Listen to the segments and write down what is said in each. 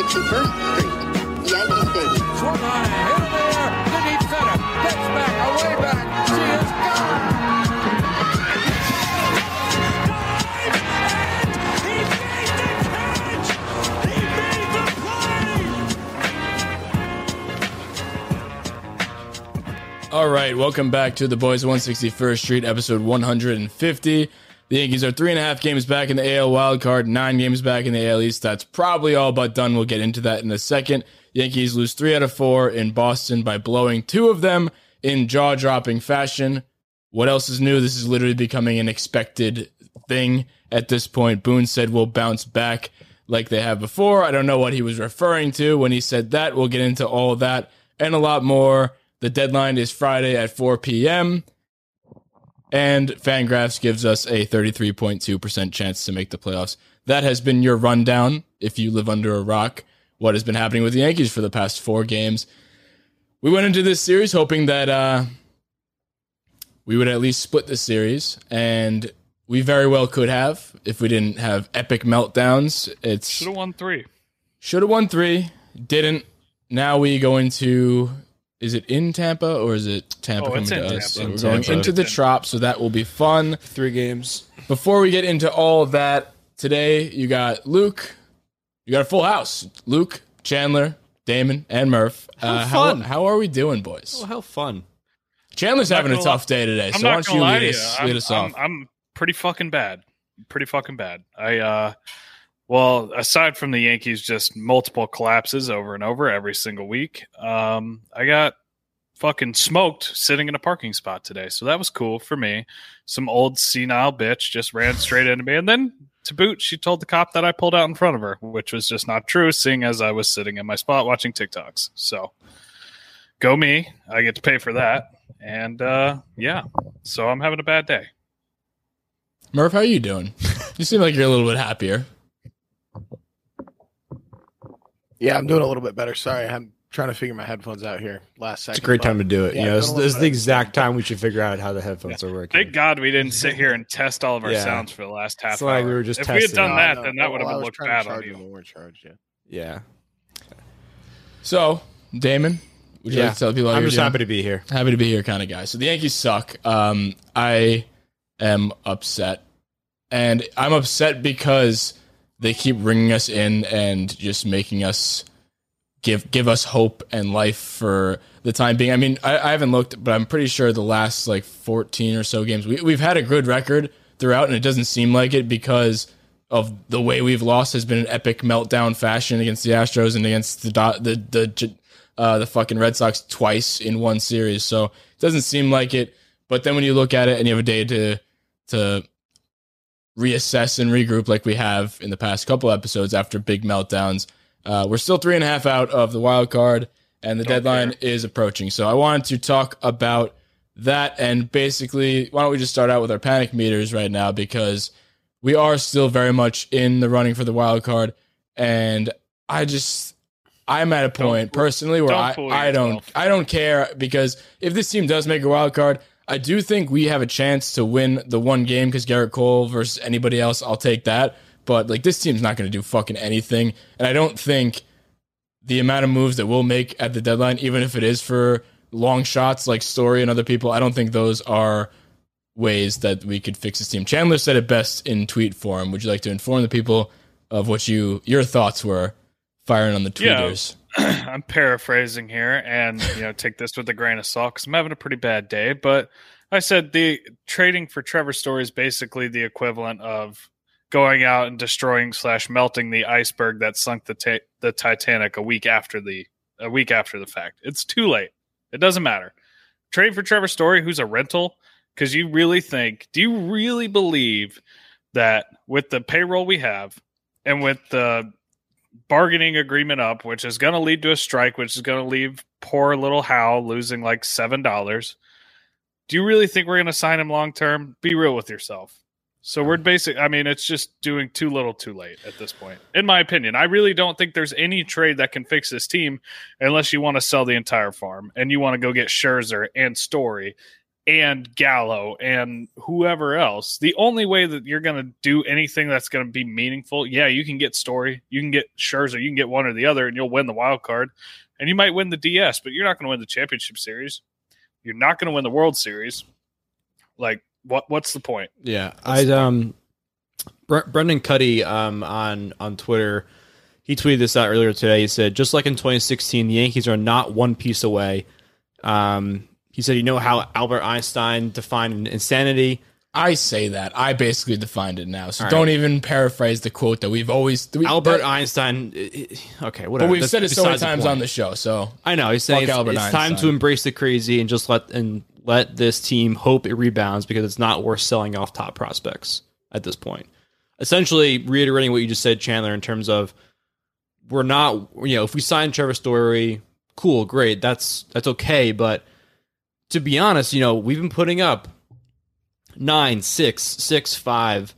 161st Street, Yankee Stadium. Swung on and hit in the air to deep center. Gets back, away back. She is gone. All right, welcome back to the Boys 161st Street, episode 150. The Yankees are three and a half games back in the AL wildcard, nine games back in the AL East. That's probably all but done. We'll get into that in a second. Yankees lose three out of four in Boston by blowing two of them in jaw dropping fashion. What else is new? This is literally becoming an expected thing at this point. Boone said we'll bounce back like they have before. I don't know what he was referring to when he said that. We'll get into all that and a lot more. The deadline is Friday at 4 p.m. And Fangraphs gives us a 33.2% chance to make the playoffs. That has been your rundown, if you live under a rock, what has been happening with the Yankees for the past four games. We went into this series hoping that uh, we would at least split the series, and we very well could have if we didn't have epic meltdowns. It's Should have won three. should have won three, didn't. Now we go into is it in Tampa or is it Tampa Oh, coming it's to in us? Tampa. So we're going Tampa. into the Trop, so that will be fun. Three games. Before we get into all of that, today you got Luke. You got a full house. Luke, Chandler, Damon, and Murph. Uh, How fun. How, how are we doing, boys? Oh, how fun. Chandler's having a gonna tough day today, I'm so why not don't you lie lead to you. us, I'm, lead us I'm, off? I'm pretty fucking bad. Pretty fucking bad. I uh well, aside from the Yankees just multiple collapses over and over every single week, um, I got fucking smoked sitting in a parking spot today. So that was cool for me. Some old senile bitch just ran straight into me and then to boot, she told the cop that I pulled out in front of her, which was just not true, seeing as I was sitting in my spot watching TikToks. So go me. I get to pay for that. And uh yeah. So I'm having a bad day. Murph, how are you doing? you seem like you're a little bit happier. Yeah, I'm doing a little bit better. Sorry, I'm trying to figure my headphones out here. Last second. It's a great time to do it. Yeah, you know, doing this, a this little is the exact time we should figure out how the headphones are working. Thank God we didn't sit here and test all of our Yeah. sounds for the last half It's like hour. we were just if we had done it. that, No, then no, that would well, I have was looked trying to bad charge on you. when we weren't charged yet. Yeah. So, Damon, would you Yeah. like to tell people I'm just doing? happy to be here. happy to be here kind of guy. So the Yankees suck. Um, I am upset, and I'm upset because they keep bringing us in and just making us give give us hope and life for the time being. I mean, I, I haven't looked, but I'm pretty sure the last like 14 or so games we, we've had a good record throughout, and it doesn't seem like it because of the way we've lost has been an epic meltdown fashion against the Astros and against the the the uh, the fucking Red Sox twice in one series. So it doesn't seem like it. But then when you look at it and you have a day to to reassess and regroup like we have in the past couple episodes after big meltdowns, uh, we're still three and a half out of the wild card, and the Don't deadline care. is approaching. So I wanted to talk about that and basically, why don't we just start out with our panic meters right now because we are still very much in the running for the wild card, and I just I'm at a point fool- personally where don't I, I don't. I don't care because if this team does make a wild card, I do think we have a chance to win the one game because Gerrit Cole versus anybody else, I'll take that. But like this team's not going to do fucking anything, and I don't think the amount of moves that we'll make at the deadline, even if it is for long shots like Story and other people, I don't think those are ways that we could fix this team. Chandler said it best in tweet form. Would you like to inform the people of what you your thoughts were firing on the Yeah. I'm paraphrasing here, and you know, take this with a grain of salt because I'm having a pretty bad day. But I said the trading for Trevor Story is basically the equivalent of going out and destroying slash melting the iceberg that sunk the ta- the Titanic a week after the a week after the fact. It's too late. It doesn't matter. Trade for Trevor Story, who's a rental, because you really think? Do you really believe that with the payroll we have and with the bargaining agreement up, which is going to lead to a strike, which is going to leave poor little Hal losing like seven dollars. Do you really think we're going to sign him long term? Be real with yourself. So we're basic. I mean, it's just doing too little, too late at this point, in my opinion. I really don't think there's any trade that can fix this team unless you want to sell the entire farm and you want to go get Scherzer and Story and Gallo and whoever else. The only way that you're going to do anything that's going to be meaningful, yeah, you can get Story, you can get Scherzer, you can get one or the other, and you'll win the wild card, and you might win the DS, but you're not going to win the championship series. You're not going to win the World Series. Like, what? What's the point? Yeah, I um, Bre- Brendan Kuty um on on Twitter, he tweeted this out earlier today. He said, just like in 2016, the Yankees are not one piece away. Um, he said, you know how Albert Einstein defined insanity. I say that. I basically defined it now. So All don't right. even paraphrase the quote that we've always. We, Albert that- Einstein. i- i- Okay, whatever. but we've That's said it so many besides the times on the show. So I know. He's saying it's, Albert it's time to embrace the crazy and just let and let this team hope it rebounds because it's not worth selling off top prospects at this point. Essentially, reiterating what you just said, Chandler, in terms of we're not, you know, if we sign Trevor Story, cool, great, that's that's okay. But to be honest, you know, we've been putting up nine, six, six, five,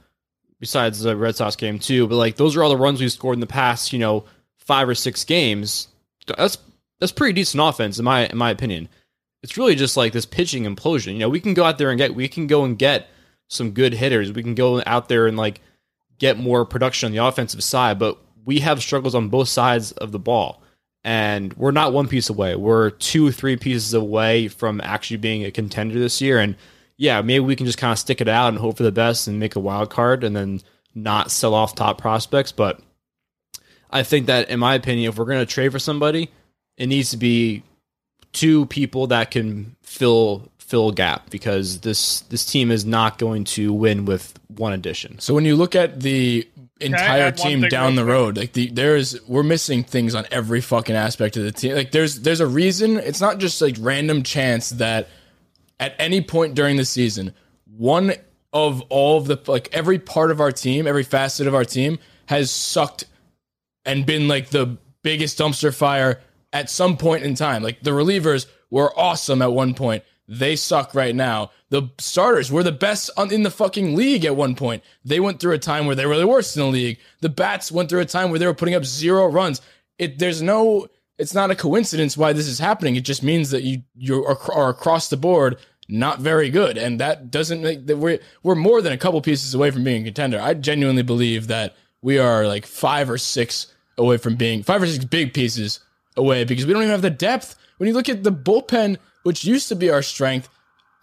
besides the Red Sox game too. But like those are all the runs we've scored in the past, you know, five or six games. That's that's pretty decent offense in my in my opinion. It's really just like this pitching implosion. You know, we can go out there and get we can go and get some good hitters. We can go out there and like get more production on the offensive side, but we have struggles on both sides of the ball. And we're not one piece away. We're two, three pieces away from actually being a contender this year. And yeah, maybe we can just kind of stick it out and hope for the best and make a wild card and then not sell off top prospects. But I think that, in my opinion, if we're going to trade for somebody, it needs to be two people that can fill fill gap because this this team is not going to win with one addition. So when you look at the entire team down the road, like the there's we're missing things on every fucking aspect of the team. Like there's there's a reason. It's not just like random chance that at any point during the season, one of all of the like every part of our team, every facet of our team has sucked and been like the biggest dumpster fire at some point in time. Like the relievers were awesome at one point. They suck right now. The starters were the best in the fucking league at one point. They went through a time where they were the worst in the league. The bats went through a time where they were putting up zero runs. It there's no it's not a coincidence why this is happening. It just means that you you are, are across the board not very good, and that doesn't make that we're we're more than a couple pieces away from being a contender. I genuinely believe that we are like five or six away from being five or six big pieces away because we don't even have the depth. When you look at the bullpen, which used to be our strength,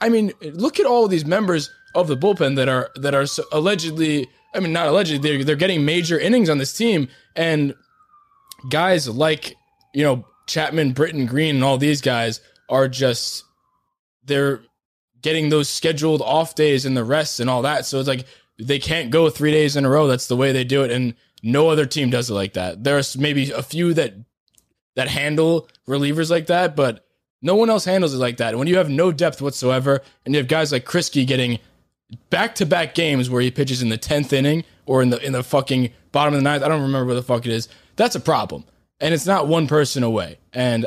I mean, look at all these members of the bullpen that are that are allegedly. I mean, not allegedly. They're they're getting major innings on this team, and guys like you know Chapman, Britton, Green, and all these guys are just they're getting those scheduled off days and the rest and all that. So it's like they can't go three days in a row. That's the way they do it, and no other team does it like that. There's maybe a few that that handle relievers like that, but no one else handles it like that. When you have no depth whatsoever, and you have guys like Kriske getting back to back games where he pitches in the tenth inning or in the in the fucking bottom of the ninth, I don't remember where the fuck it is. That's a problem, and it's not one person away. And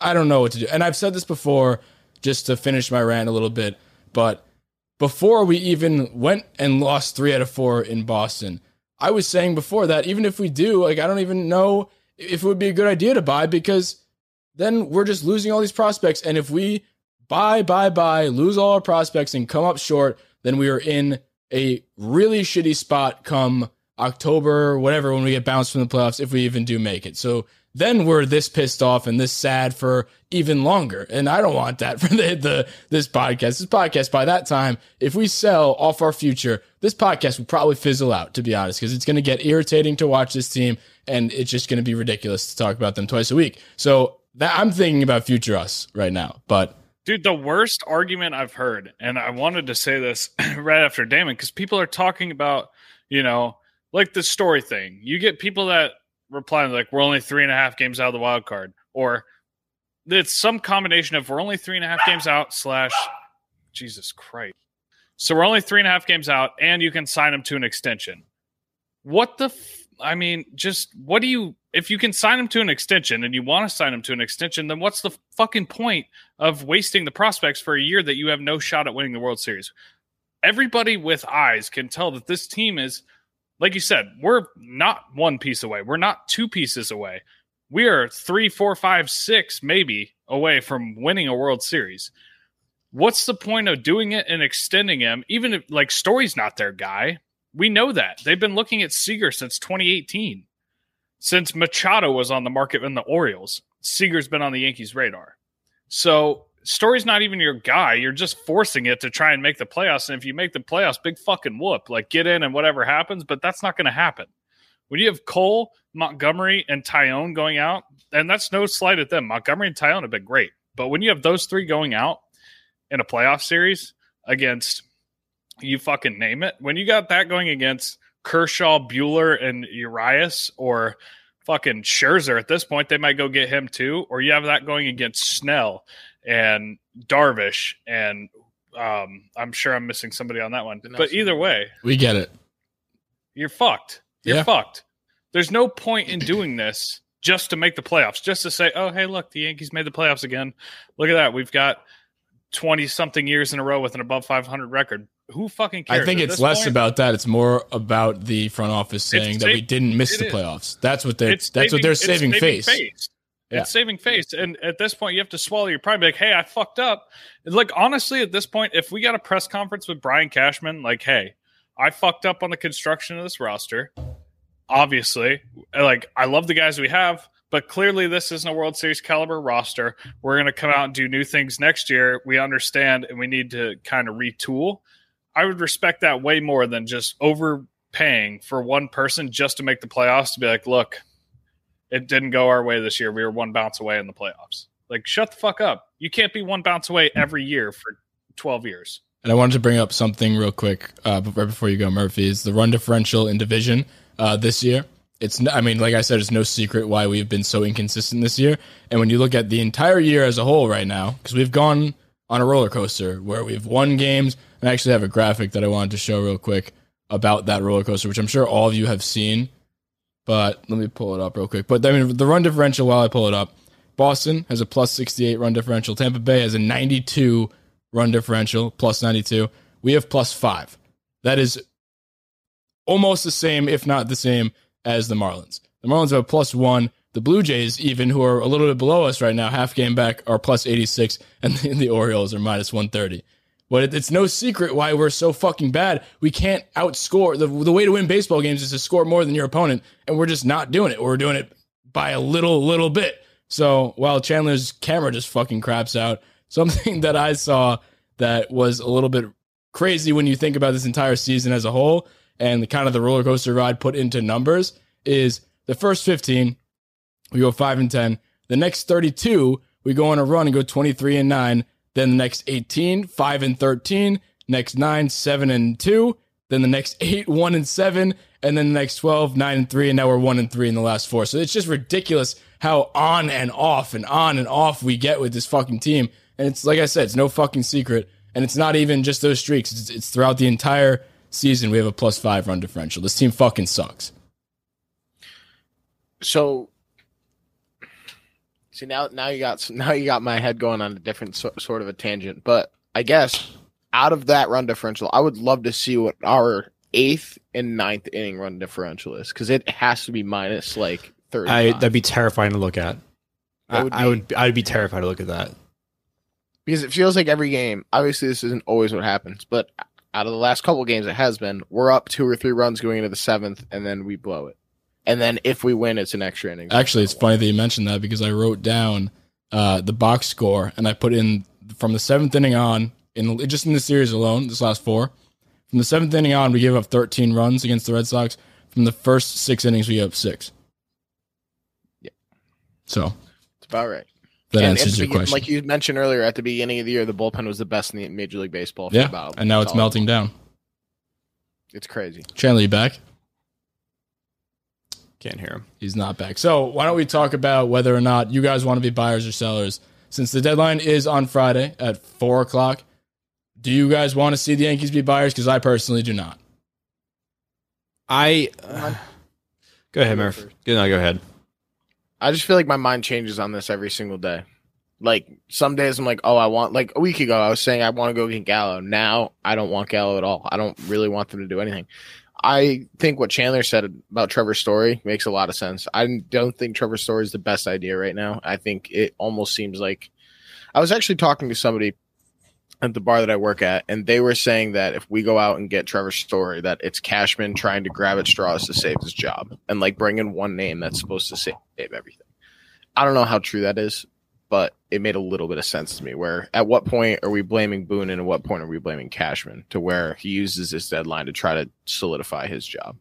I don't know what to do. And I've said this before, just to finish my rant a little bit, but before we even went and lost three out of four in Boston, I was saying before that even if we do, like I don't even know if it would be a good idea to buy because then we're just losing all these prospects. And if we buy, buy, buy, lose all our prospects and come up short, then we are in a really shitty spot come October, whatever, when we get bounced from the playoffs, if we even do make it. So then we're this pissed off and this sad for even longer. And I don't want that for the, the this podcast. This podcast by that time, if we sell off our future, this podcast will probably fizzle out, to be honest, because it's going to get irritating to watch this team and it's just going to be ridiculous to talk about them twice a week. So that I'm thinking about future us right now. But Dude, the worst argument I've heard, and I wanted to say this right after Damon, because people are talking about, you know, like the story thing. You get people that reply like, "We're only three and a half games out of the wild card," or it's some combination of "We're only three and a half games out." Slash, Jesus Christ. So we're only three and a half games out, and you can sign them to an extension. What the? F- I mean, just what do you? If you can sign them to an extension, and you want to sign them to an extension, then what's the fucking point of wasting the prospects for a year that you have no shot at winning the World Series? Everybody with eyes can tell that this team is, like you said, we're not one piece away. We're not two pieces away. We are three, four, five, six, maybe away from winning a World Series. what's the point of doing it and extending him? Even if like Story's not their guy, we know that they've been looking at Seager since 2018, since Machado was on the market in the Orioles. Seager's been on the Yankees' radar, so Story's not even your guy. You're just forcing it to try and make the playoffs. And if you make the playoffs, big fucking whoop, like get in and whatever happens. But that's not going to happen. When you have Cole, Montgomery, and Taillon going out, and that's no slight at them. Montgomery and Taillon have been great, but when you have those three going out in a playoff series against you fucking name it, when you got that going against Kershaw, Buehler, and Urias, or fucking Scherzer at this point, they might go get him too. Or you have that going against Snell and Darvish, and um, I'm sure I'm missing somebody on that one. But either way, We get it. you're fucked. You're Yeah. fucked. There's no point in doing this just to make the playoffs, just to say, oh, hey, look, the Yankees made the playoffs again. Look at that. We've got 20 something years in a row with an above 500 record. Who fucking cares? I think it's less point, about that. It's more about the front office saying that we didn't miss the is. playoffs. That's what they. it's That's what they're it's saving, face. Yeah. It's saving face. And at this point, you have to swallow your pride. Be like, hey, I fucked up. And like, honestly, at this point, if we got a press conference with Brian Cashman, like, hey, I fucked up on the construction of this roster. Obviously, like, I love the guys we have, but clearly, this isn't a World Series caliber roster. We're going to come out and do new things next year. We understand, and we need to kind of retool. I would respect that way more than just overpaying for one person just to make the playoffs to be like, look, it didn't go our way this year. We were one bounce away in the playoffs. Like, shut the fuck up. You can't be one bounce away every year for 12 years. And I wanted to bring up something real quick uh, right before you go, Murphy. Is the run differential in division uh, this year? It's I mean, like I said, it's no secret why we've been so inconsistent this year. And when you look at the entire year as a whole right now, because we've gone on a roller coaster where we've won games. And I actually have a graphic that I wanted to show real quick about that roller coaster, which I'm sure all of you have seen. But let me pull it up real quick. But I mean, the run differential while I pull it up, Boston has a plus 68 run differential. Tampa Bay has a 92 run differential, plus 92. We have plus five. That is almost the same, if not the same, as the Marlins. The Marlins have a plus one. The Blue Jays, even who are a little bit below us right now, half game back, are plus 86, and the, the Orioles are minus 130. But it, it's no secret why we're so fucking bad. We can't outscore. The, the way to win baseball games is to score more than your opponent, and we're just not doing it. We're doing it by a little, little bit. So while Chandler's camera just fucking craps out, something that I saw that was a little bit crazy when you think about this entire season as a whole and the kind of the roller coaster ride put into numbers is the first 15 we go 5 and 10 the next 32 we go on a run and go 23 and 9 then the next 18 5 and 13 next 9 7 and 2 then the next 8 1 and 7 and then the next 12 9 and 3 and now we're 1 and 3 in the last four. So it's just ridiculous how on and off and on and off we get with this fucking team. And it's like i said it's no fucking secret. And it's not even just those streaks. It's, it's throughout the entire season we have a plus 5 run differential. This team fucking sucks. So, see now, now you got now you got my head going on a different so, sort of a tangent. But I guess out of that run differential, I would love to see what our eighth and ninth inning run differential is because it has to be minus like thirty. I that'd be terrifying to look at. I, would I would I'd be terrified to look at that. because it feels like every game. Obviously, this isn't always what happens, but out of the last couple games, it has been. We're up two or three runs going into the seventh, and then we blow it. And then if we win, it's an extra inning. Actually, it's funny that you mentioned that because I wrote down uh, the box score and I put in from the seventh inning on, in just in the series alone, this last four. From the seventh inning on, we gave up 13 runs against the Red Sox. From the first six innings, we gave up six. Yeah. So It's about right. that And answers your begin- question. Like you mentioned earlier, at the beginning of the year, the bullpen was the best in the Major League Baseball. For yeah, about and now it's melting down. It's crazy. Chandler, you back? Can't hear him. He's not back. So why don't we talk about whether or not you guys want to be buyers or sellers? Since the deadline is on Friday at four o'clock, do you guys want to see the Yankees be buyers? Because I personally do not. I Uh, go ahead, go Murph. first. Go, no, go ahead. I just feel like my mind changes on this every single day. Like some days I'm like, oh, I want like a week ago I was saying I want to go get Gallo. Now I don't want Gallo at all. I don't really want them to do anything. I think what Chandler said about Trevor Story makes a lot of sense. I don't think Trevor Story is the best idea right now. I think it almost seems like I was actually talking to somebody at the bar that I work at, and they were saying that if we go out and get Trevor Story, that it's Cashman trying to grab at straws to save his job and like bring in one name that's supposed to save everything. I don't know how true that is, but it made a little bit of sense to me. Where at what point are we blaming Boone, and at what point are we blaming Cashman to where he uses this deadline to try to solidify his job?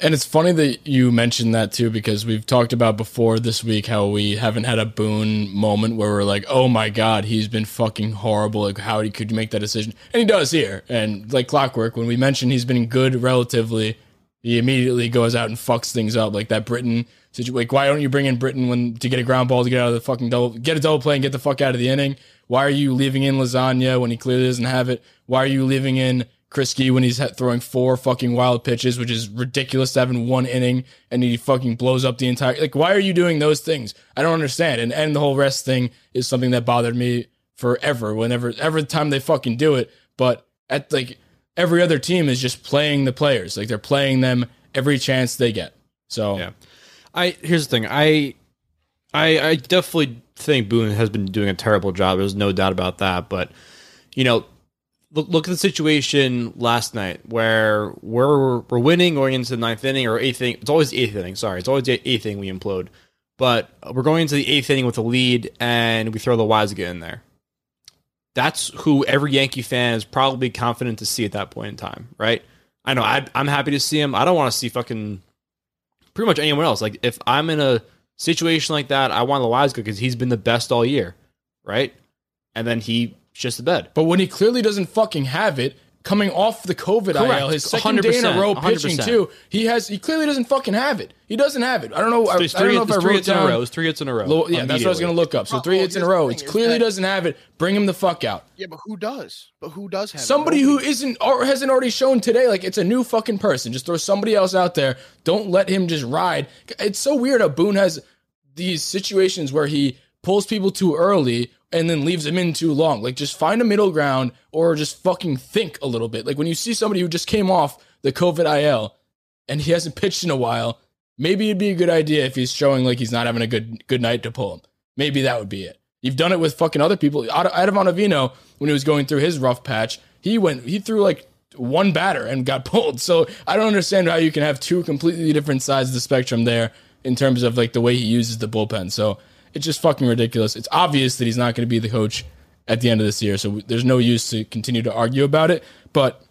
And it's funny that you mentioned that too, because we've talked about before this week how we haven't had a Boone moment where we're like, oh my God, he's been fucking horrible. Like, how could make that decision? And he does here. And like clockwork, when we mention he's been good relatively, he immediately goes out and fucks things up. Like that Britton situation. Like, why don't you bring in Britton when to get a ground ball to get out of the fucking double, get a double play and get the fuck out of the inning? Why are you leaving in Lasagna when he clearly doesn't have it? Why are you leaving in Kriske when he's throwing four fucking wild pitches, which is ridiculous to have in one inning, and he fucking blows up the entire. Like, why are you doing those things? I don't understand. And and the whole rest thing is something that bothered me forever. Whenever every time they fucking do it, but at like every other team is just playing the players, like they're playing them every chance they get. So Yeah. I here's the thing. I I I definitely think Boone has been doing a terrible job. There's no doubt about that. But you know, look look at the situation last night where we're we're winning going into the ninth inning or eighth inning. It's always eighth inning. Sorry, it's always the eighth inning we implode. But we're going into the eighth inning with a lead, and we throw the Loaisiga in there. That's who every Yankee fan is probably confident to see at that point in time, right? I know I, I'm happy to see him. I don't want to see fucking pretty much anyone else. Like if I'm in a situation like that, I want Loaisiga because he's been the best all year, right? And then he shits the bed. But when he clearly doesn't fucking have it, coming off the COVID Correct. IL, his second day in a row pitching 100%. too, he has he clearly doesn't fucking have it. He doesn't have it. I don't know. I, I don't three, know if I wrote hits in a down. row. It's three hits in a row. Lo- yeah, that's what I was gonna look up. So three Oh, hits in a row. thing It's is clearly that- doesn't have it. Bring him the fuck out. Yeah, but who does? But who does have it? Somebody who Nobody. isn't or hasn't already shown today, like it's a new fucking person. Just throw somebody else out there. Don't let him just ride. It's so weird how Boone has these situations where he pulls people too early and then leaves him in too long. Like just find a middle ground or just fucking think a little bit. Like when you see somebody who just came off the COVID IL and he hasn't pitched in a while, maybe it'd be a good idea if he's showing like he's not having a good good night to pull him. Maybe that would be it. You've done it with fucking other people. Ad- Adam Ottavino, when he was going through his rough patch, he went he threw like one batter and got pulled. So I don't understand how you can have two completely different sides of the spectrum there in terms of like the way he uses the bullpen. So it's just fucking ridiculous. It's obvious that he's not going to be the coach at the end of this year. So there's no use to continue to argue about it. But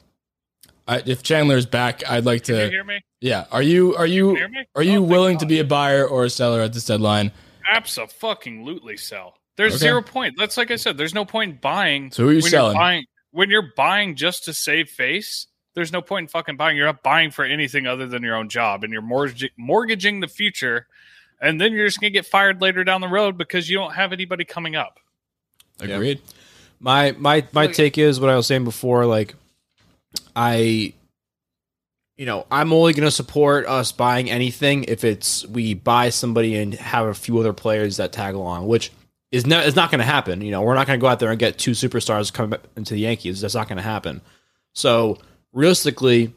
I, if Chandler is back, I'd like to. hear me? Yeah, are you are you you are you Oh, willing to be a buyer or a seller at this deadline? Absolutely sell. There's Okay. zero point. That's like I said. There's no point in buying. So who are you when selling? You're buying, when you're buying just to save face, there's no point in fucking buying. You're not buying for anything other than your own job, and you're mortgaging, mortgaging the future, and then you're just gonna get fired later down the road because you don't have anybody coming up. Agreed. My my my Like- take is what I was saying before. Like, I, you know, I'm only going to support us buying anything if it's we buy somebody and have a few other players that tag along, which is not is not going to happen. You know, we're not going to go out there and get two superstars coming into the Yankees. That's not going to happen. So realistically,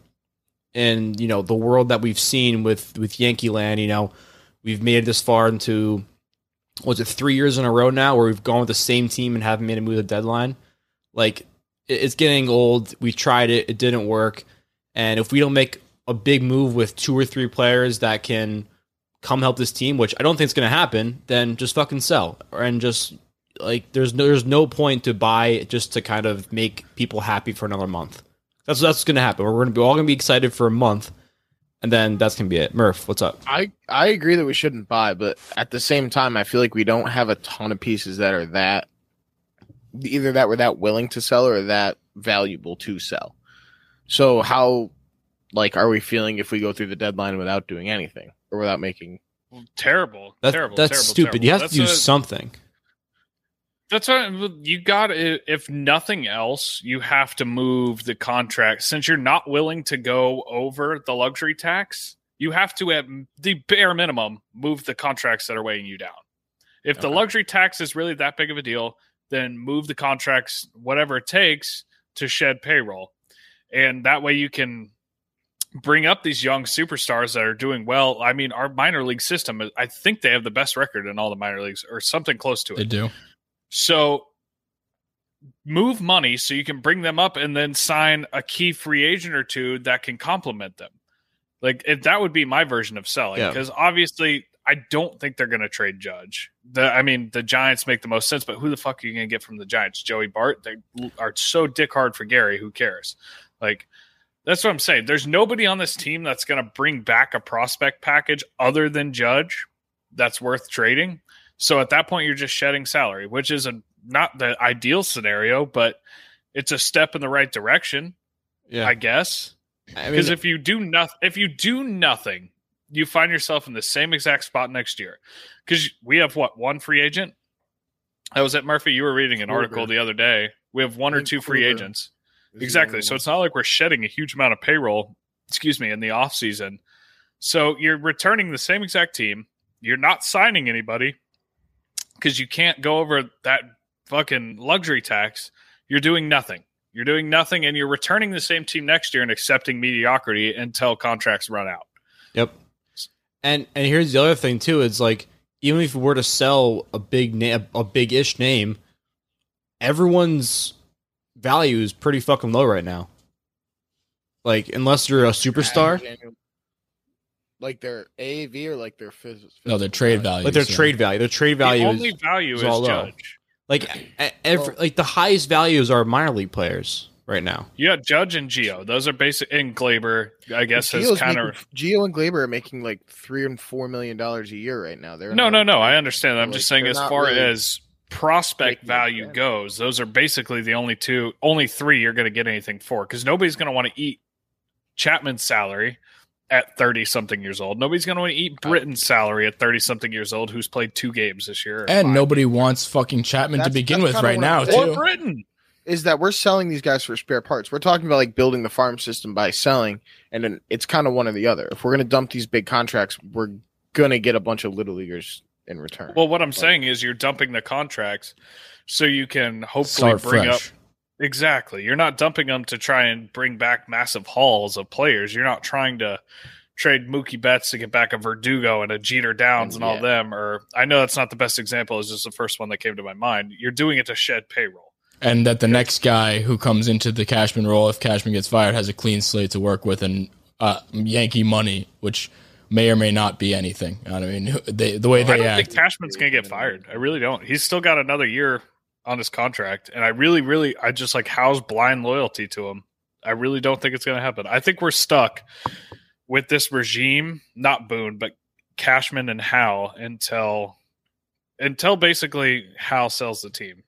in you know the world that we've seen with with Yankee Land, you know, we've made it this far into was it three years in a row now where we've gone with the same team and haven't made a move the deadline? Like it's getting old. We tried it, it didn't work. And if we don't make a big move with two or three players that can come help this team, which I don't think is going to happen, then just fucking sell and just like there's no there's no point to buy just to kind of make people happy for another month. That's that's going to happen. We're going to be all going to be excited for a month, and then that's going to be it. Murph, what's up? I I agree that we shouldn't buy, but at the same time, I feel like we don't have a ton of pieces that are that either that we're that willing to sell or that valuable to sell. So how like are we feeling if we go through the deadline without doing anything or without making? Terrible. That's terrible. that's terrible, stupid. terrible. You have That's to do a- something. That's what you got. If nothing else, you have to move the contract. Since you're not willing to go over the luxury tax, you have to, at the bare minimum, move the contracts that are weighing you down. If the luxury tax is really that big of a deal, then move the contracts, whatever it takes, to shed payroll. And that way you can bring up these young superstars that are doing well. I mean, our minor league system, I think they have the best record in all the minor leagues or something close to it. They do. So move money so you can bring them up and then sign a key free agent or two that can complement them. Like if that would be my version of selling Yeah. because obviously I don't think they're going to trade Judge. The I mean the Giants make the most sense, but who the fuck are you going to get from the Giants? Joey Bart? They are so dick hard for Gary. Who cares? Like that's what I'm saying. There's nobody on this team that's going to bring back a prospect package other than Judge that's worth trading. So at that point, you're just shedding salary, which is a not the ideal scenario, but it's a step in the right direction, Yeah, I guess. I Because mean, if you do nothing, if you do nothing, you find yourself in the same exact spot next year. Because we have what one free agent? I was at Murphy. You were reading an article the other day. We have one or two free agents. This Exactly. So it's not like we're shedding a huge amount of payroll, excuse me, in the off season. So you're returning the same exact team. You're not signing anybody because you can't go over that fucking luxury tax. You're doing nothing. You're doing nothing, and you're returning the same team next year and accepting mediocrity until contracts run out. Yep. And and here's the other thing too. It's like even if we were to sell a big name, a big ish name, everyone's value is pretty fucking low right now. Like unless you're a superstar, Like their AAV or like their phys- No, their trade value. like their so- trade value, their trade value the is only value is is all low. Judge. like every, Well- like the highest values are minor league players right now. Yeah, Judge and Gio. Those are basic. And Gleyber, I guess, has Gio's kind of making- Gio and Gleyber are making like three and four million dollars a year right now. They're No, no, no. I understand. I'm Like, just saying, as far really as prospect value goes, those are basically the only two, only three you're going to get anything for because nobody's going to want to eat Chapman's salary at 30 something years old. Nobody's going to want to eat Britton's salary at 30 something years old who's played two games this year. And five. nobody wants fucking Chapman to begin with right now, I'm too. saying. or Britton. is that we're selling these guys for spare parts. We're talking about like building the farm system by selling, and then it's kind of one or the other. If we're gonna dump these big contracts, we're gonna get a bunch of little leaguers in return. Well, what I'm saying is you're dumping the contracts so you can hopefully Start bring up fresh. Exactly. You're not dumping them to try and bring back massive hauls of players. You're not trying to trade Mookie Betts to get back a Verdugo and a Jeter Downs and all them. Or I know that's not the best example. It's just the first one that came to my mind. You're doing it to shed payroll. and that the next guy who comes into the Cashman role, if Cashman gets fired, has a clean slate to work with and uh, Yankee money, which may or may not be anything. I mean, they, the way I they don't act. think Cashman's going to get fired. I really don't. He's still got another year on his contract, and I really, really, I just like how's blind loyalty to him. I really don't think it's going to happen. I think we're stuck with this regime, not Boone, but Cashman and Howe until until basically Howe sells the team.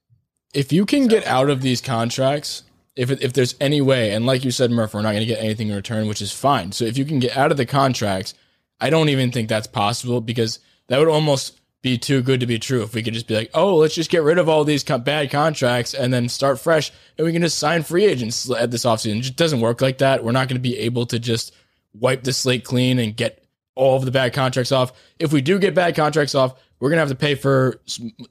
if you can get out of these contracts, if if there's any way, and like you said, Murph, we're not going to get anything in return, which is fine. So if you can get out of the contracts, I don't even think that's possible because that would almost be too good to be true. If we could just be like, oh, let's just get rid of all these co- bad contracts and then start fresh, and we can just sign free agents at this offseason. It just doesn't work like that. We're not going to be able to just wipe the slate clean and get all of the bad contracts off. If we do get bad contracts off, we're gonna have to pay for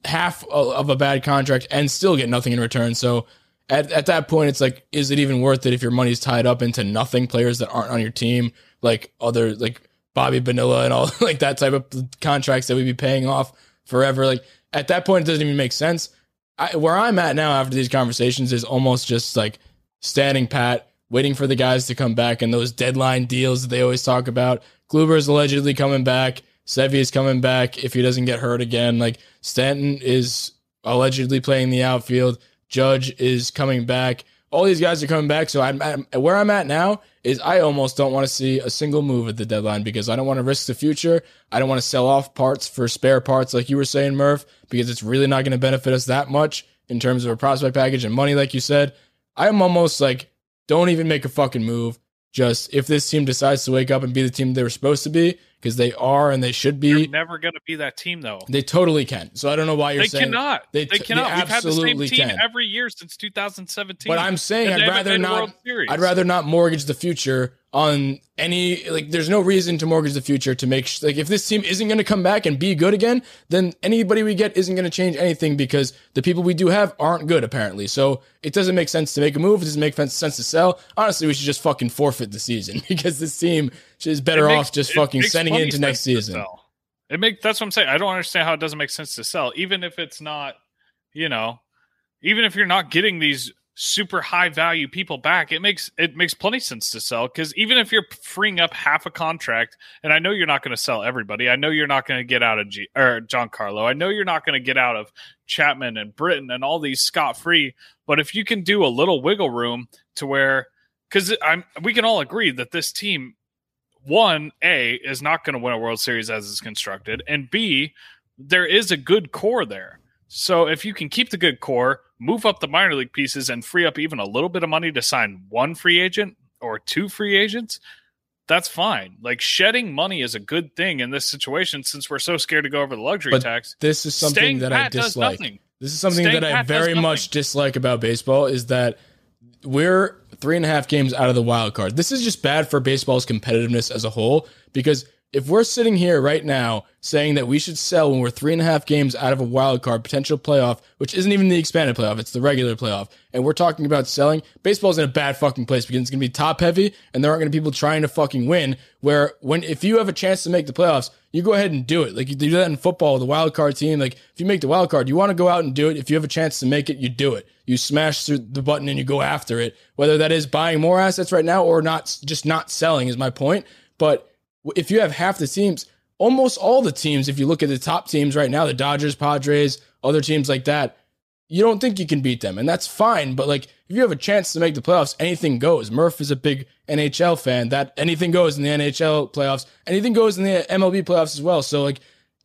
half of a bad contract and still get nothing in return. So at, at that point, it's like, is it even worth it if your money's tied up into nothing players that aren't on your team, like other like Bobby Bonilla and all like that type of contracts that we'd be paying off forever? Like at that point, it doesn't even make sense. I, where I'm at now after these conversations is almost just like standing pat, waiting for the guys to come back and those deadline deals that they always talk about. Kluber is allegedly coming back. Sevy is coming back if he doesn't get hurt again. Like Stanton is allegedly playing the outfield. Judge is coming back. All these guys are coming back. So I'm, I'm where I'm at now is I almost don't want to see a single move at the deadline because I don't want to risk the future. I don't want to sell off parts for spare parts like you were saying, Murph, because it's really not going to benefit us that much in terms of a prospect package and money, like you said. I'm almost like, don't even make a fucking move. Just if this team decides to wake up and be the team they were supposed to be, because they are and they should They're be, never going to be that team, though. they totally can. So I don't know why you're They saying cannot. they They, cannot. they We've had the same team can. every year since 2017. But I'm saying I'd rather not. I'd rather not mortgage the future on any like. There's no reason to mortgage the future to make sh- like if this team isn't going to come back and be good again, then anybody we get isn't going to change anything because the people we do have aren't good apparently. So it doesn't make sense to make a move. It doesn't make sense to sell. Honestly, we should just fucking forfeit the season because this team is better It off just fucking sending it into next season. It make that's what I'm saying. I don't understand how it doesn't make sense to sell, even if it's not, you know, even if you're not getting these super high value people back, it makes it makes plenty sense to sell because even if you're freeing up half a contract, and I know you're not going to sell everybody, I know you're not going to get out of G or Giancarlo, I know you're not going to get out of Chapman and Britton and all these scot free, but if you can do a little wiggle room to where because I'm we can all agree that this team one a is not going to win a World Series as it's constructed, and b there is a good core there. So if you can keep the good core, move up the minor league pieces, and free up even a little bit of money to sign one free agent or two free agents, that's fine. Like shedding money is a good thing in this situation since we're so scared to go over the luxury But tax. This is something Staying that I dislike. This is something Staying that I very much dislike about baseball is that we're three and a half games out of the wild card. This is just bad for baseball's competitiveness as a whole because if we're sitting here right now saying that we should sell when we're three and a half games out of a wild card potential playoff, which isn't even the expanded playoff, it's the regular playoff, and we're talking about selling, baseball's in a bad fucking place because it's gonna be top heavy and there aren't gonna be people trying to fucking win. Where when if you have a chance to make the playoffs, you go ahead and do it. Like you do that in football, the wild card team. Like if you make the wild card, you want to go out and do it. If you have a chance to make it, you do it. You smash through the button and you go after it. Whether that is buying more assets right now or not, just not selling is my point. But if you have half the teams, almost all the teams, if you look at the top teams right now, the Dodgers, Padres, other teams like that, you don't think you can beat them. And that's fine. But like if you have a chance to make the playoffs, anything goes. Murph is a big NHL fan. That anything goes in the NHL playoffs. Anything goes in the MLB playoffs as well. So like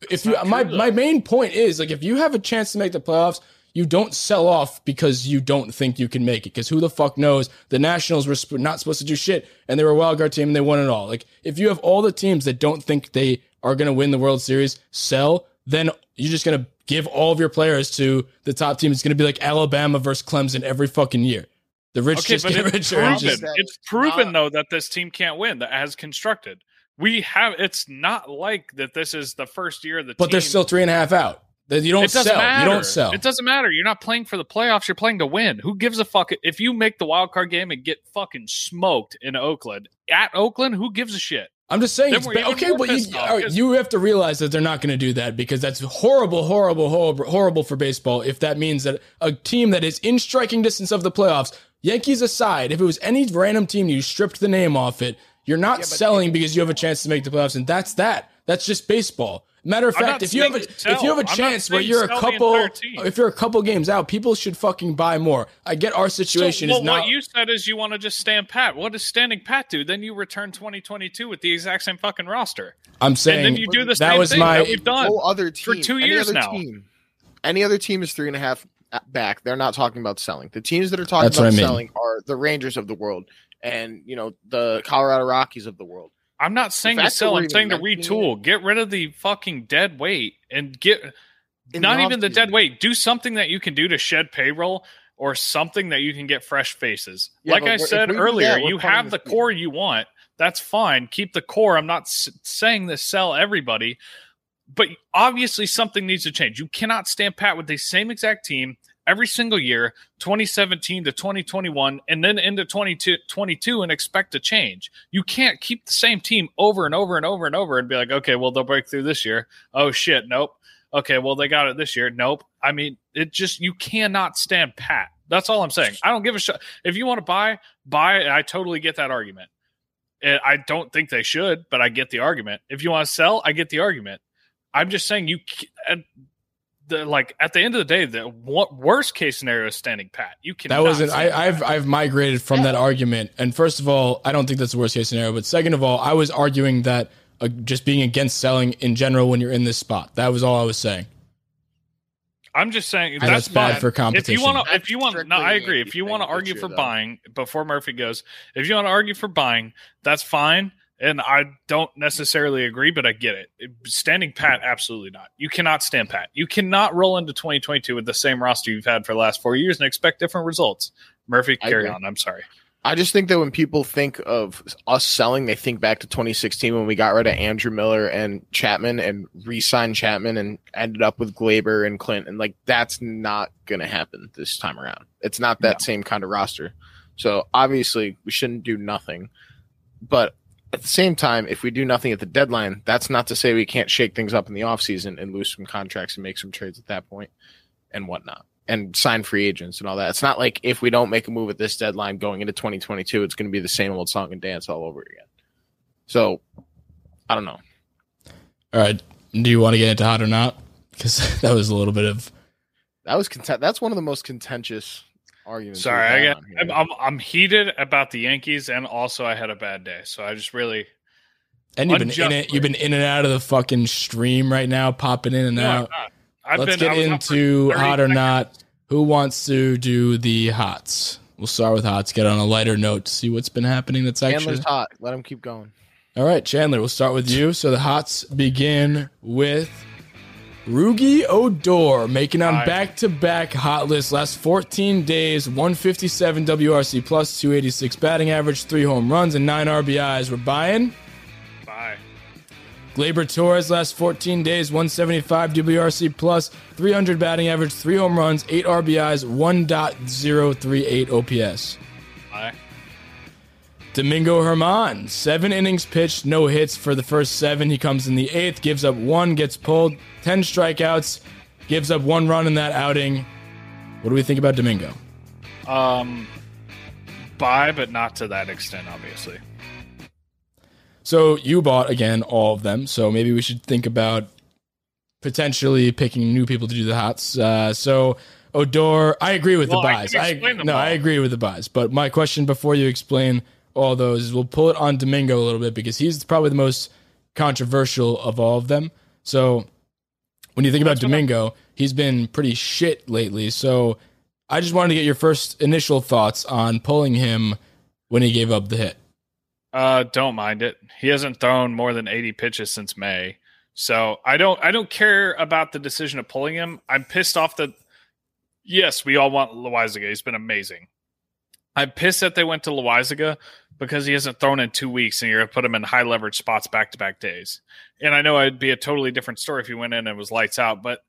if you my my main point is like if you have a chance to make the playoffs, you don't sell off because you don't think you can make it. Because who the fuck knows? The Nationals were sp- not supposed to do shit, and they were a wild card team, and they won it all. Like if you have all the teams that don't think they are going to win the World Series sell, then you're just going to give all of your players to the top team. It's going to be like Alabama versus Clemson every fucking year. The rich Okay, just get it's richer. and proven. just- It's it's proven not- though that this team can't win that as constructed. We have. It's not like that. This is the first year of the but team. they're still three and a half out. That You don't it doesn't sell. matter. You don't sell. It doesn't matter. You're not playing for the playoffs. You're playing to win. Who gives a fuck if you make the wild card game and get fucking smoked in Oakland at Oakland? Who gives a shit? I'm just saying it's ba- okay, but you, pissed off, all right, 'cause- you have to realize that they're not going to do that because that's horrible, horrible, horrible, horrible for baseball. If that means that a team that is in striking distance of the playoffs, Yankees aside, if it was any random team you stripped the name off it, you're not selling because you have a chance to make the playoffs, and that's that. That's just baseball. Matter of fact, if you have a saying if you have a sell. I'm not chance where you're a couple if you're a couple games out, people should fucking buy more. I get our situation so, well, is not what you said is you want to just stand pat. What does standing pat do? Then you return 2022 with the exact same fucking roster, I'm saying and then you do the that same was thing my that we've done. No other team for two any years other now. Team, any other team is three and a half back. They're not talking about selling. The teams that are talking That's about I mean. selling are the Rangers of the world, and you know the Colorado Rockies of the world. I'm not saying to sell. I'm saying to retool. Get rid of the fucking dead weight and get In not even the dead weight. Do something that you can do to shed payroll or something that you can get fresh faces. Yeah, like I said earlier, that, you have the the core you want. That's fine. Keep the core. I'm not s- saying to sell everybody, but obviously something needs to change. You cannot stand pat with the same exact team every single year, 2017 to 2021, and then into 2022 and expect to change. You can't keep the same team over and over and over and over and be like, okay, well, they'll break through this year. Oh, shit. Nope. Okay, well, they got it this year. Nope. I mean, it just, you cannot stand pat. That's all I'm saying. I don't give a shit. If you want to buy, buy. I totally get that argument. I don't think they should, but I get the argument. If you want to sell, I get the argument. I'm just saying you the like at the end of the day, the worst case scenario is standing pat. You can That wasn't. I, I've I've migrated from that argument. And first of all, I don't think that's the worst case scenario. But second of all, I was arguing that uh, just being against selling in general when you're in this spot. That was all I was saying. I'm just saying And And that's that's bad for competition. If you want to, if you want, no, strictly I a agree. If you want to argue for though. buying before Murphy goes, if you want to argue for buying, that's fine. And I don't necessarily agree, but I get it. Standing pat, absolutely not. You cannot stand pat. You cannot roll into 2022 with the same roster you've had for the last four years and expect different results. Murphy, carry on. I'm sorry. I just think that when people think of us selling, they think back to 2016 when we got rid of Andrew Miller and Chapman and re-signed Chapman and ended up with Gleyber and Clinton. Like that's not going to happen this time around. It's not that same kind of roster. So obviously we shouldn't do nothing. But at the same time, if we do nothing at the deadline, that's not to say we can't shake things up in the offseason and lose some contracts and make some trades at that point and whatnot. and sign free agents and all that. It's not like if we don't make a move at this deadline going into 2022, it's going to be the same old song and dance all over again. So, I don't know. All right. Do you want to get into hot or not? Because that was a little bit of. That was content. That's one of the most contentious arguments. Sorry, I got, I'm, I'm I'm heated about the Yankees, and also I had a bad day, so I just really. And you've been in it. You've been in and out of the fucking stream right now, popping in and No, out. I've Let's been, get was up for into hot or seconds. not. Who wants to do the hots? We'll start with hots. Get on a lighter note to see what's been happening. That's actually Chandler's hot. Let him keep going. all right. Chandler, we'll start with you. So the hots begin with Rugi Odor making on back-to-back hot lists. Last 14 days, 157 WRC plus, 286 batting average, three home runs, and nine RBIs. We're buying. Bye. Gleyber Torres last 14 days, 175 WRC plus, 300 batting average, three home runs, eight RBIs, 1.038 OPS. Bye. Domingo Germán, seven innings pitched, no hits for the first seven. He comes in the eighth, gives up one, gets pulled, 10 strikeouts, gives up one run in that outing. What do we think about Domingo? Um, bye, but not to that extent, obviously. So you bought again all of them. So maybe we should think about potentially picking new people to do the hots. Uh, so Odor, I agree with Well, the buys. I, explain no. I agree with the buys. But my question before you explain all those is we'll pull it on Domingo a little bit because he's probably the most controversial of all of them. So when you think about That's what I'm- Domingo, he's been pretty shit lately. So I just wanted to get your first initial thoughts on pulling him when he gave up the hit. Uh, don't mind it. He hasn't thrown more than 80 pitches since May. So I don't I don't care about the decision of pulling him. I'm pissed off that yes, we all want Loaisiga. He's been amazing. I'm pissed that they went to Loaisiga because he hasn't thrown in two weeks and you're gonna put him in high leverage spots back to back days. And I know it'd be a totally different story if he went in and was lights out, but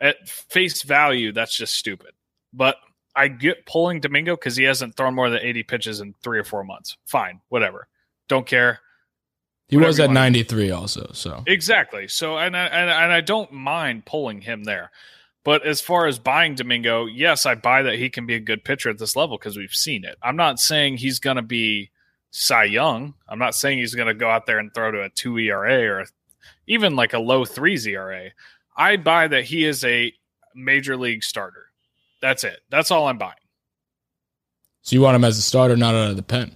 at face value, that's just stupid. But I get pulling Domingo because he hasn't thrown more than 80 pitches in three or four months. Fine, whatever. Don't care. He Whatever was at wanna- 93 also. So Exactly. So, and I, and, and I don't mind pulling him there. But as far as buying Domingo, yes, I buy that he can be a good pitcher at this level because we've seen it. I'm not saying he's going to be Cy Young. I'm not saying he's going to go out there and throw to a two ERA or even like a low three ERA. I buy that he is a major league starter. That's it. That's all I'm buying. So you want him as a starter, not out of the pen,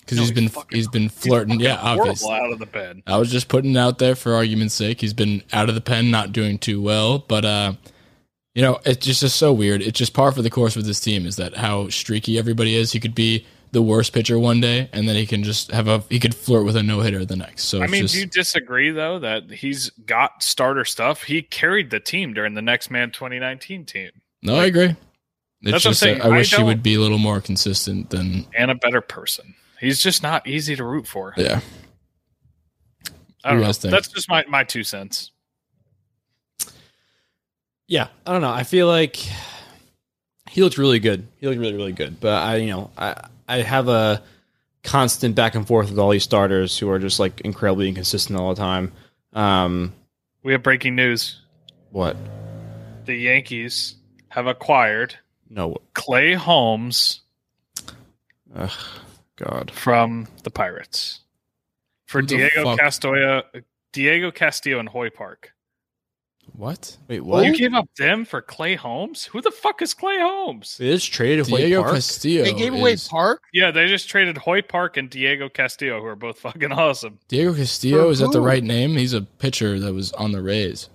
because No, he's he's been he's been flirting. yeah, obviously. out of the bed. I was just putting it out there for argument's sake. He's been out of the pen, not doing too well, but uh, you know, it's just just so weird. It's just par for the course with this team is that how streaky everybody is. He could be the worst pitcher one day, and then he can just have a he could flirt with a no hitter the next. So I mean, just, do you disagree though that he's got starter stuff? He carried the team during the next man 2019 team no, I agree. It's That's what I'm just saying. I wish he would be a little more consistent than and a better person. He's just not easy to root for. yeah. I don't you know. That's just my, my two cents. Yeah, I don't know. I feel like he looked really good. He looked really, really good. But I, you know, I I have a constant back and forth with all these starters who are just like incredibly inconsistent all the time. Um, We have breaking news. what? The Yankees have acquired No, Clay Holmes Ugh, God. from the Pirates for Who Diego fuck? Castillo, Diego Castillo and Hoy Park. What? Wait, what? You gave up them for Clay Holmes? Who the fuck is Clay Holmes? They just traded Hoyt Diego Park? Castillo. They gave away is- Park. Yeah, they just traded Hoy Park and Diego Castillo, who are both fucking awesome. Diego Castillo For is that the right name? He's a pitcher that was on the Rays.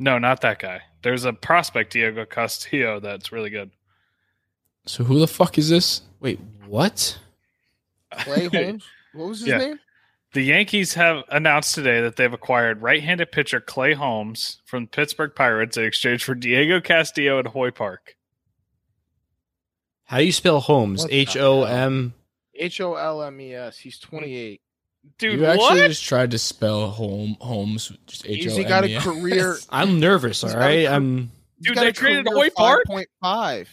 No, not that guy. There's a prospect, Diego Castillo, that's really good. So who the fuck is this? Wait, what? Clay Holmes. What was his Yeah. name? The Yankees have announced today that they've acquired right-handed pitcher Clay Holmes from the Pittsburgh Pirates in exchange for Diego Castillo and Hoy Park. How do you spell Holmes? H O M. H O L M E S. He's 28. Dude, you actually what? just tried to spell home Holmes just H He's O he got a career. I'm nervous. All right, He's got a right, cr- I'm. Dude, got they a traded career Hoy Park? 5.5.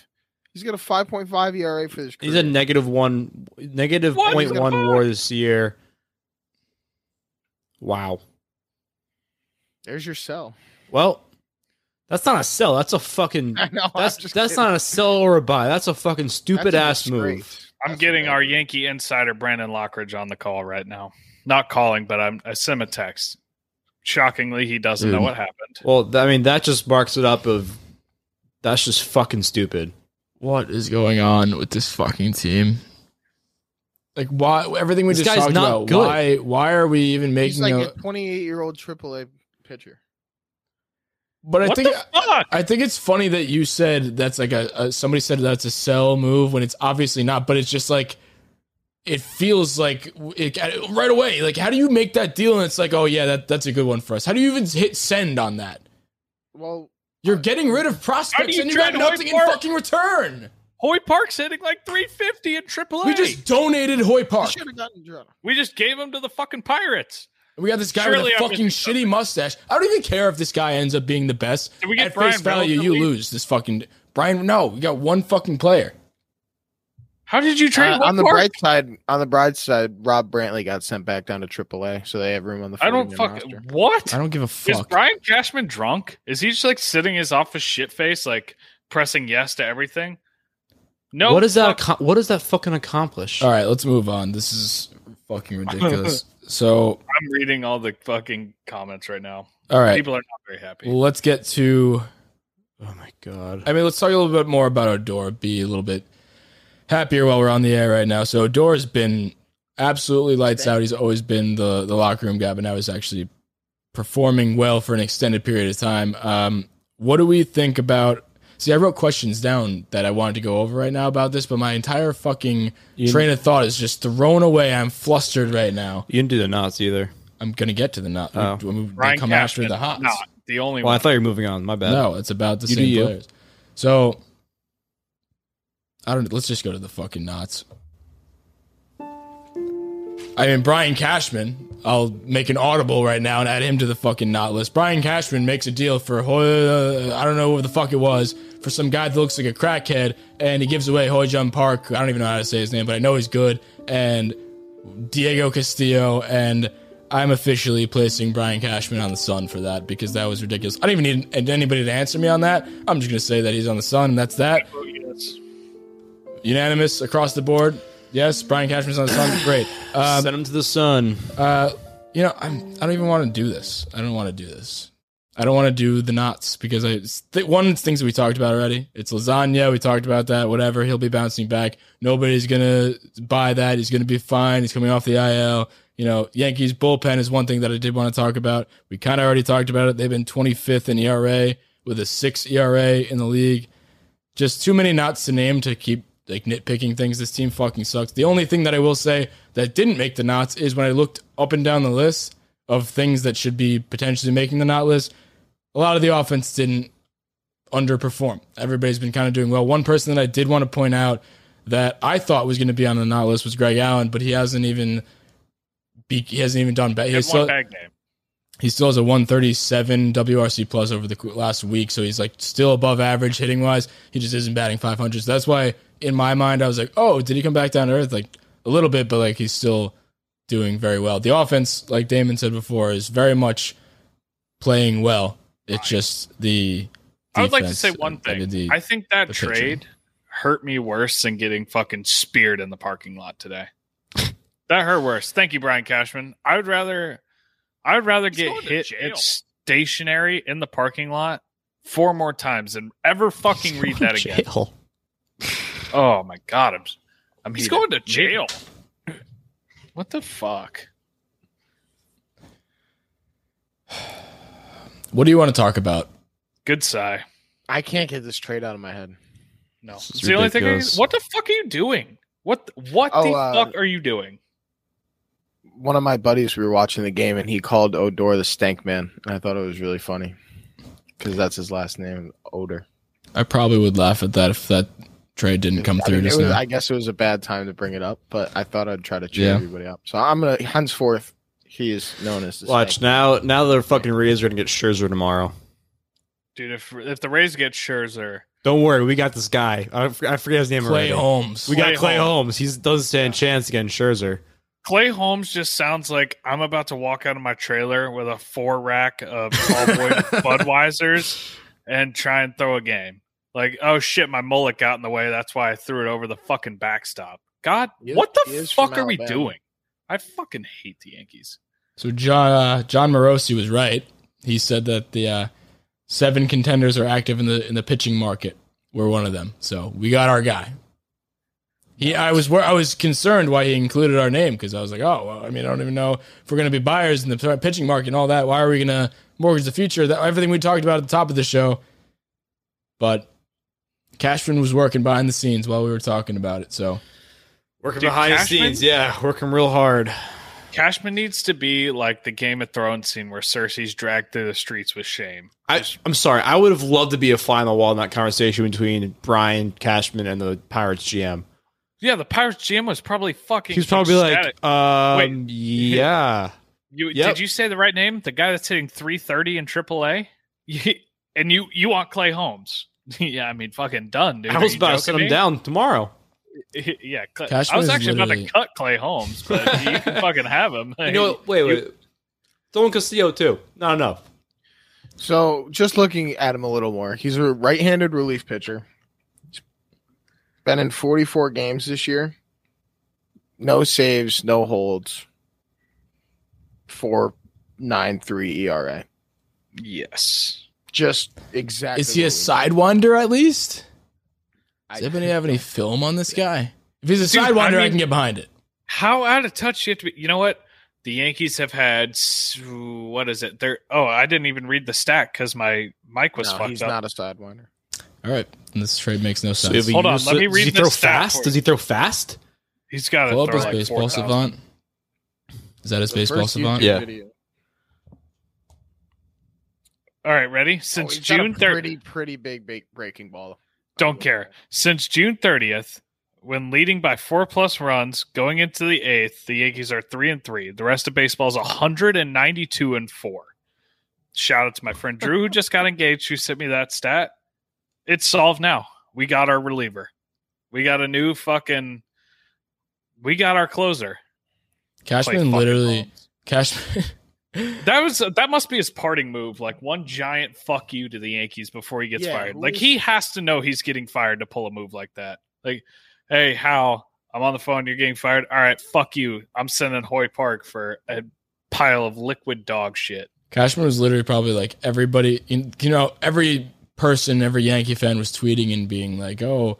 He's got a 5.5 ERA for this career. He's a negative one, negative What? point one WAR this year. Wow. There's your sell. Well, That's not a sell. That's a fucking. I know. I'm That's just that's kidding. not a sell or a buy. That's a fucking stupid a ass move. I'm That's getting our Yankee insider Brandon Lockridge on the call right now. Not calling, but I'm I sent him a text. Shockingly, he doesn't know mm. what happened. Well, I mean, that just marks it up of that's just fucking stupid. What is going on with this fucking team? Like why everything we This just guy's talked not about? good. Why why are we even He's making like a? a 28 year old AAA pitcher. But I what think the fuck? I think it's funny that you said that's like a, a somebody said that's a sell move when it's obviously not. But it's just like it feels like it right away. Like how do you make that deal and it's like oh yeah that that's a good one for us. How do you even hit send on that? Well, You're uh, getting rid of prospects you and you got trade nothing in fucking return. Hoy Park's hitting like 350 in AAA. We just donated Hoy Park. should have gotten Jordan. we just gave him to the fucking Pirates. We got this guy Surely with a I'm fucking missing shitty mustache. I don't even care if this guy ends up being the best. Did we get At Brian face value, Bello you lose this fucking Brian. No, we got one fucking player. How did you trade Uh, on the Park? bright side, on the bright side, Rob Brantley got sent back down to AAA, so they have room on the. I don't fuck roster. what? I don't give a fuck. Is. Brian Cashman drunk? Is he just like sitting his office shit face, like pressing yes to everything? No. what does that? fuck- what does that fucking accomplish? All right, let's move on. This is fucking ridiculous. so, I'm reading all the fucking comments right now. all right, People are not very happy. well, let's get to. Oh my god. I mean, let's talk a little bit more about Odor. Be a little bit happier while we're on the air right now. So Odor has been absolutely lights out. He's always been the the locker room guy, but now he's actually performing well for an extended period of time. Um, what do we think about? See, I wrote questions down that I wanted to go over right now about this, but my entire fucking You- train of thought is just thrown away. I'm flustered right now. You didn't do the knots either. I'm gonna get to the knot. Oh. We- we- They Brian come Cashman, after the hots. not the only Well, I thought you were moving on. My bad. No, it's about the You same you. players. So I don't. Let's just go to the fucking knots. I mean, Brian Cashman. I'll make an audible right now and add him to the fucking knot list. Brian Cashman makes a deal for Hoy. I don't know what the fuck it was for some guy that looks like a crackhead, and he gives away Hoy Jun Park. I don't even know how to say his name, but I know he's good. And Diego Castillo, and I'm officially placing Brian Cashman on the Sun for that because that was ridiculous. I don't even need anybody to answer me on that. I'm just gonna say that he's on the Sun, and that's that. Yes. Unanimous across the board. Yes, Brian Cashman's on the Sun. Great. Um, Send him to the sun. uh, you know, I'm. I don't even want to do this. I don't want to do this. I don't want to do the knots because I th- one of the things that we talked about already. It's lasagna. We talked about that. Whatever. He'll be bouncing back. Nobody's gonna buy that. He's gonna be fine. He's coming off the IL. You know, Yankees bullpen is one thing that I did want to talk about. We kind of already talked about it. They've been 25th in ERA with a six ERA in the league. Just too many knots to name to keep like nitpicking things. This team fucking sucks. The only thing that I will say that didn't make the knots is when I looked up and down the list of things that should be potentially making the knot list. A lot of the offense didn't underperform. Everybody's been kind of doing well. One person that I did want to point out that I thought was going to be on the knot list was Greg Allen, but he hasn't even be, he hasn't even done bad. He still, one bag game. he still has a 137 WRC plus over the last week, so he's like still above average hitting wise. He just isn't batting 500. So that's why in my mind I was like, oh, did he come back down to earth? Like a little bit, but like he's still doing very well. The offense, like Damon said before, is very much playing well. It's just the. I would like to say one thing. the- I think that the pitching. trade hurt me worse than getting fucking speared in the parking lot today. that hurt worse. Thank you, Brian Cashman. I would rather, I would rather get hit jail. at stationary in the parking lot four more times than ever fucking read that again. Jail. Oh my god, I'm, I'm He's heated. going to jail. What the fuck? What do you want to talk about? Good sigh. I can't get this trade out of my head. No, This it's the only thing. I, what the fuck are you doing? What what Oh, the uh, fuck are you doing? One of my buddies, we were watching the game, and he called Odor the Stank Man, and I thought it was really funny because that's his last name, Odor. I probably would laugh at that if that trade didn't come I, through mean, just was, now. I guess it was a bad time to bring it up, but I thought I'd try to cheer Yeah. everybody up. So I'm gonna henceforth he is known as the Watch Stank now. Now the fucking Rays are gonna get Scherzer tomorrow. Dude, if if the Rays get Scherzer, Don't worry, we got this guy. I forget his name Clay already. Holmes. We got Clay Clay Holmes. Holmes. He doesn't stand a chance against Scherzer. Clay Holmes just sounds like I'm about to walk out of my trailer with a four rack of tall boy Budweisers and try and throw a game. Like, oh shit, my mullet got in the way. That's why I threw it over the fucking backstop. God, He is- what the fuck are we doing? I fucking hate the Yankees. So John uh, Jon Morosi was right. He said that the uh, seven contenders are active in the in the pitching market. We're one of them. So we got our guy. He, I was I was concerned why he included our name because I was like, oh, well, I mean, I don't even know if we're going to be buyers in the pitching market and all that. Why are we going to mortgage the future? That everything we talked about at the top of the show. But Cashman was working behind the scenes while we were talking about it. So Working Dude, behind the scenes, yeah, working real hard. Cashman needs to be like the Game of Thrones scene where Cersei's dragged through the streets with shame. I, I'm sorry. I would have loved to be a fly on the wall in that conversation between Brian Cashman and the Pirates GM. Yeah, the Pirates GM was probably fucking. He's probably ecstatic. like, um, Wait. yeah. You Yep. did you say the right name? The guy that's hitting 330 in AAA? You- and you you want Clay Holmes? yeah, I mean, fucking done, dude. I was about to set him down tomorrow. yeah, Clay, Cashman I was is actually about to cut Clay Holmes, but you can fucking have him. You know what? Wait, wait. Throw in Castillo too. Not enough. So just looking at him a little more, he's a right-handed relief pitcher. He's been in 44 games this year. No saves, no holds. Four nine three ERA. Yes. Just exactly. is he a sidewinder at least? I- Does anybody have any film on this guy? If he's a Dude, sidewinder, I I, can get behind it. How out of touch you have to be? You know what? The Yankees have had what is it? They're oh, I didn't even read the stack because my mic was No, fucked he's up. not a sidewinder. All right, and this trade makes no sense. if he Hold on, let me Does read he this throw fast? Does he throw fast? He's got to throw up his like baseball 4,000. savant. Is that his The baseball first savant? YouTube Yeah. video. All right, ready? Oh, Since he's got a June 30th, pretty pretty big ba- breaking ball. Don't care. Since June 30th, when leading by four plus runs going into the eighth, the Yankees are three and three. The rest of baseball is 192 and four. Shout out to my friend Drew who just got engaged, who sent me that stat. It's solved now. We got our reliever. We got a new fucking. We got our closer. Cashman literally. Holmes. Cashman. That was that must be his parting move, like one giant fuck you to the Yankees before he gets Yeah, fired. Like he has to know he's getting fired to pull a move like that. Like, hey, Hal, I'm on the phone. You're getting fired. All right, fuck you. I'm sending Hoy Park for a pile of liquid dog shit. Cashman was literally probably like everybody. In, you know, every person, every Yankee fan was tweeting and being like, "Oh,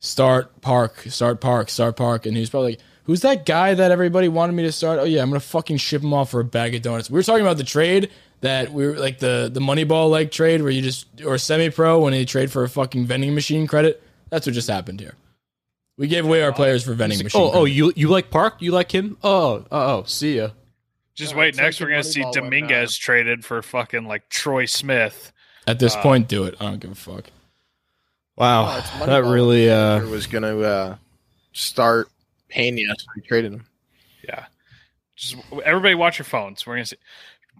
start Park, start Park, start Park," and he was probably like. Who's that guy that everybody wanted me to start? Oh yeah, I'm gonna fucking ship him off for a bag of donuts. We were talking about the trade that we were like the the Moneyball like trade where you just or semi pro when they trade for a fucking vending machine credit. That's what just happened here. We gave away our players for vending machine. Oh, oh, you you like Park? You like him? Oh, oh, oh. See ya. Just Yeah, wait. Next, we're gonna see Dominguez traded for fucking like Troy Smith. at this uh, point, do it. I don't give a fuck. Wow, Oh, that really. uh was gonna uh, start Pena, so we traded him. Yeah. Just everybody watch your phones. We're gonna see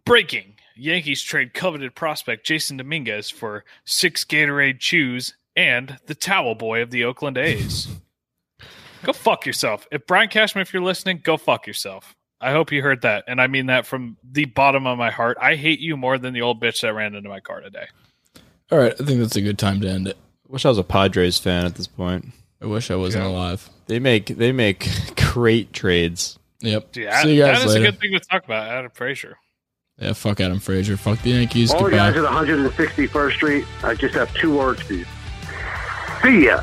breaking. Yankees trade coveted prospect Jasson Dominguez for six Gatorade chews and the towel boy of the Oakland A's. go fuck yourself. If Brian Cashman, if you're listening, go fuck yourself. I hope you heard that. And I mean that from the bottom of my heart. I hate you more than the old bitch that ran into my car today. All right, I think that's a good time to end it. I Wish I was a Padres fan at this point. I wish I wasn't Yeah. alive. They make they make great trades. Yep. Dude, that- See you guys that is later. a good thing to talk about. Adam Frazier. Yeah, fuck Adam Frazier. Fuck the Yankees. All the Goodbye. guys at 161st Street, I just have two words for you. See ya.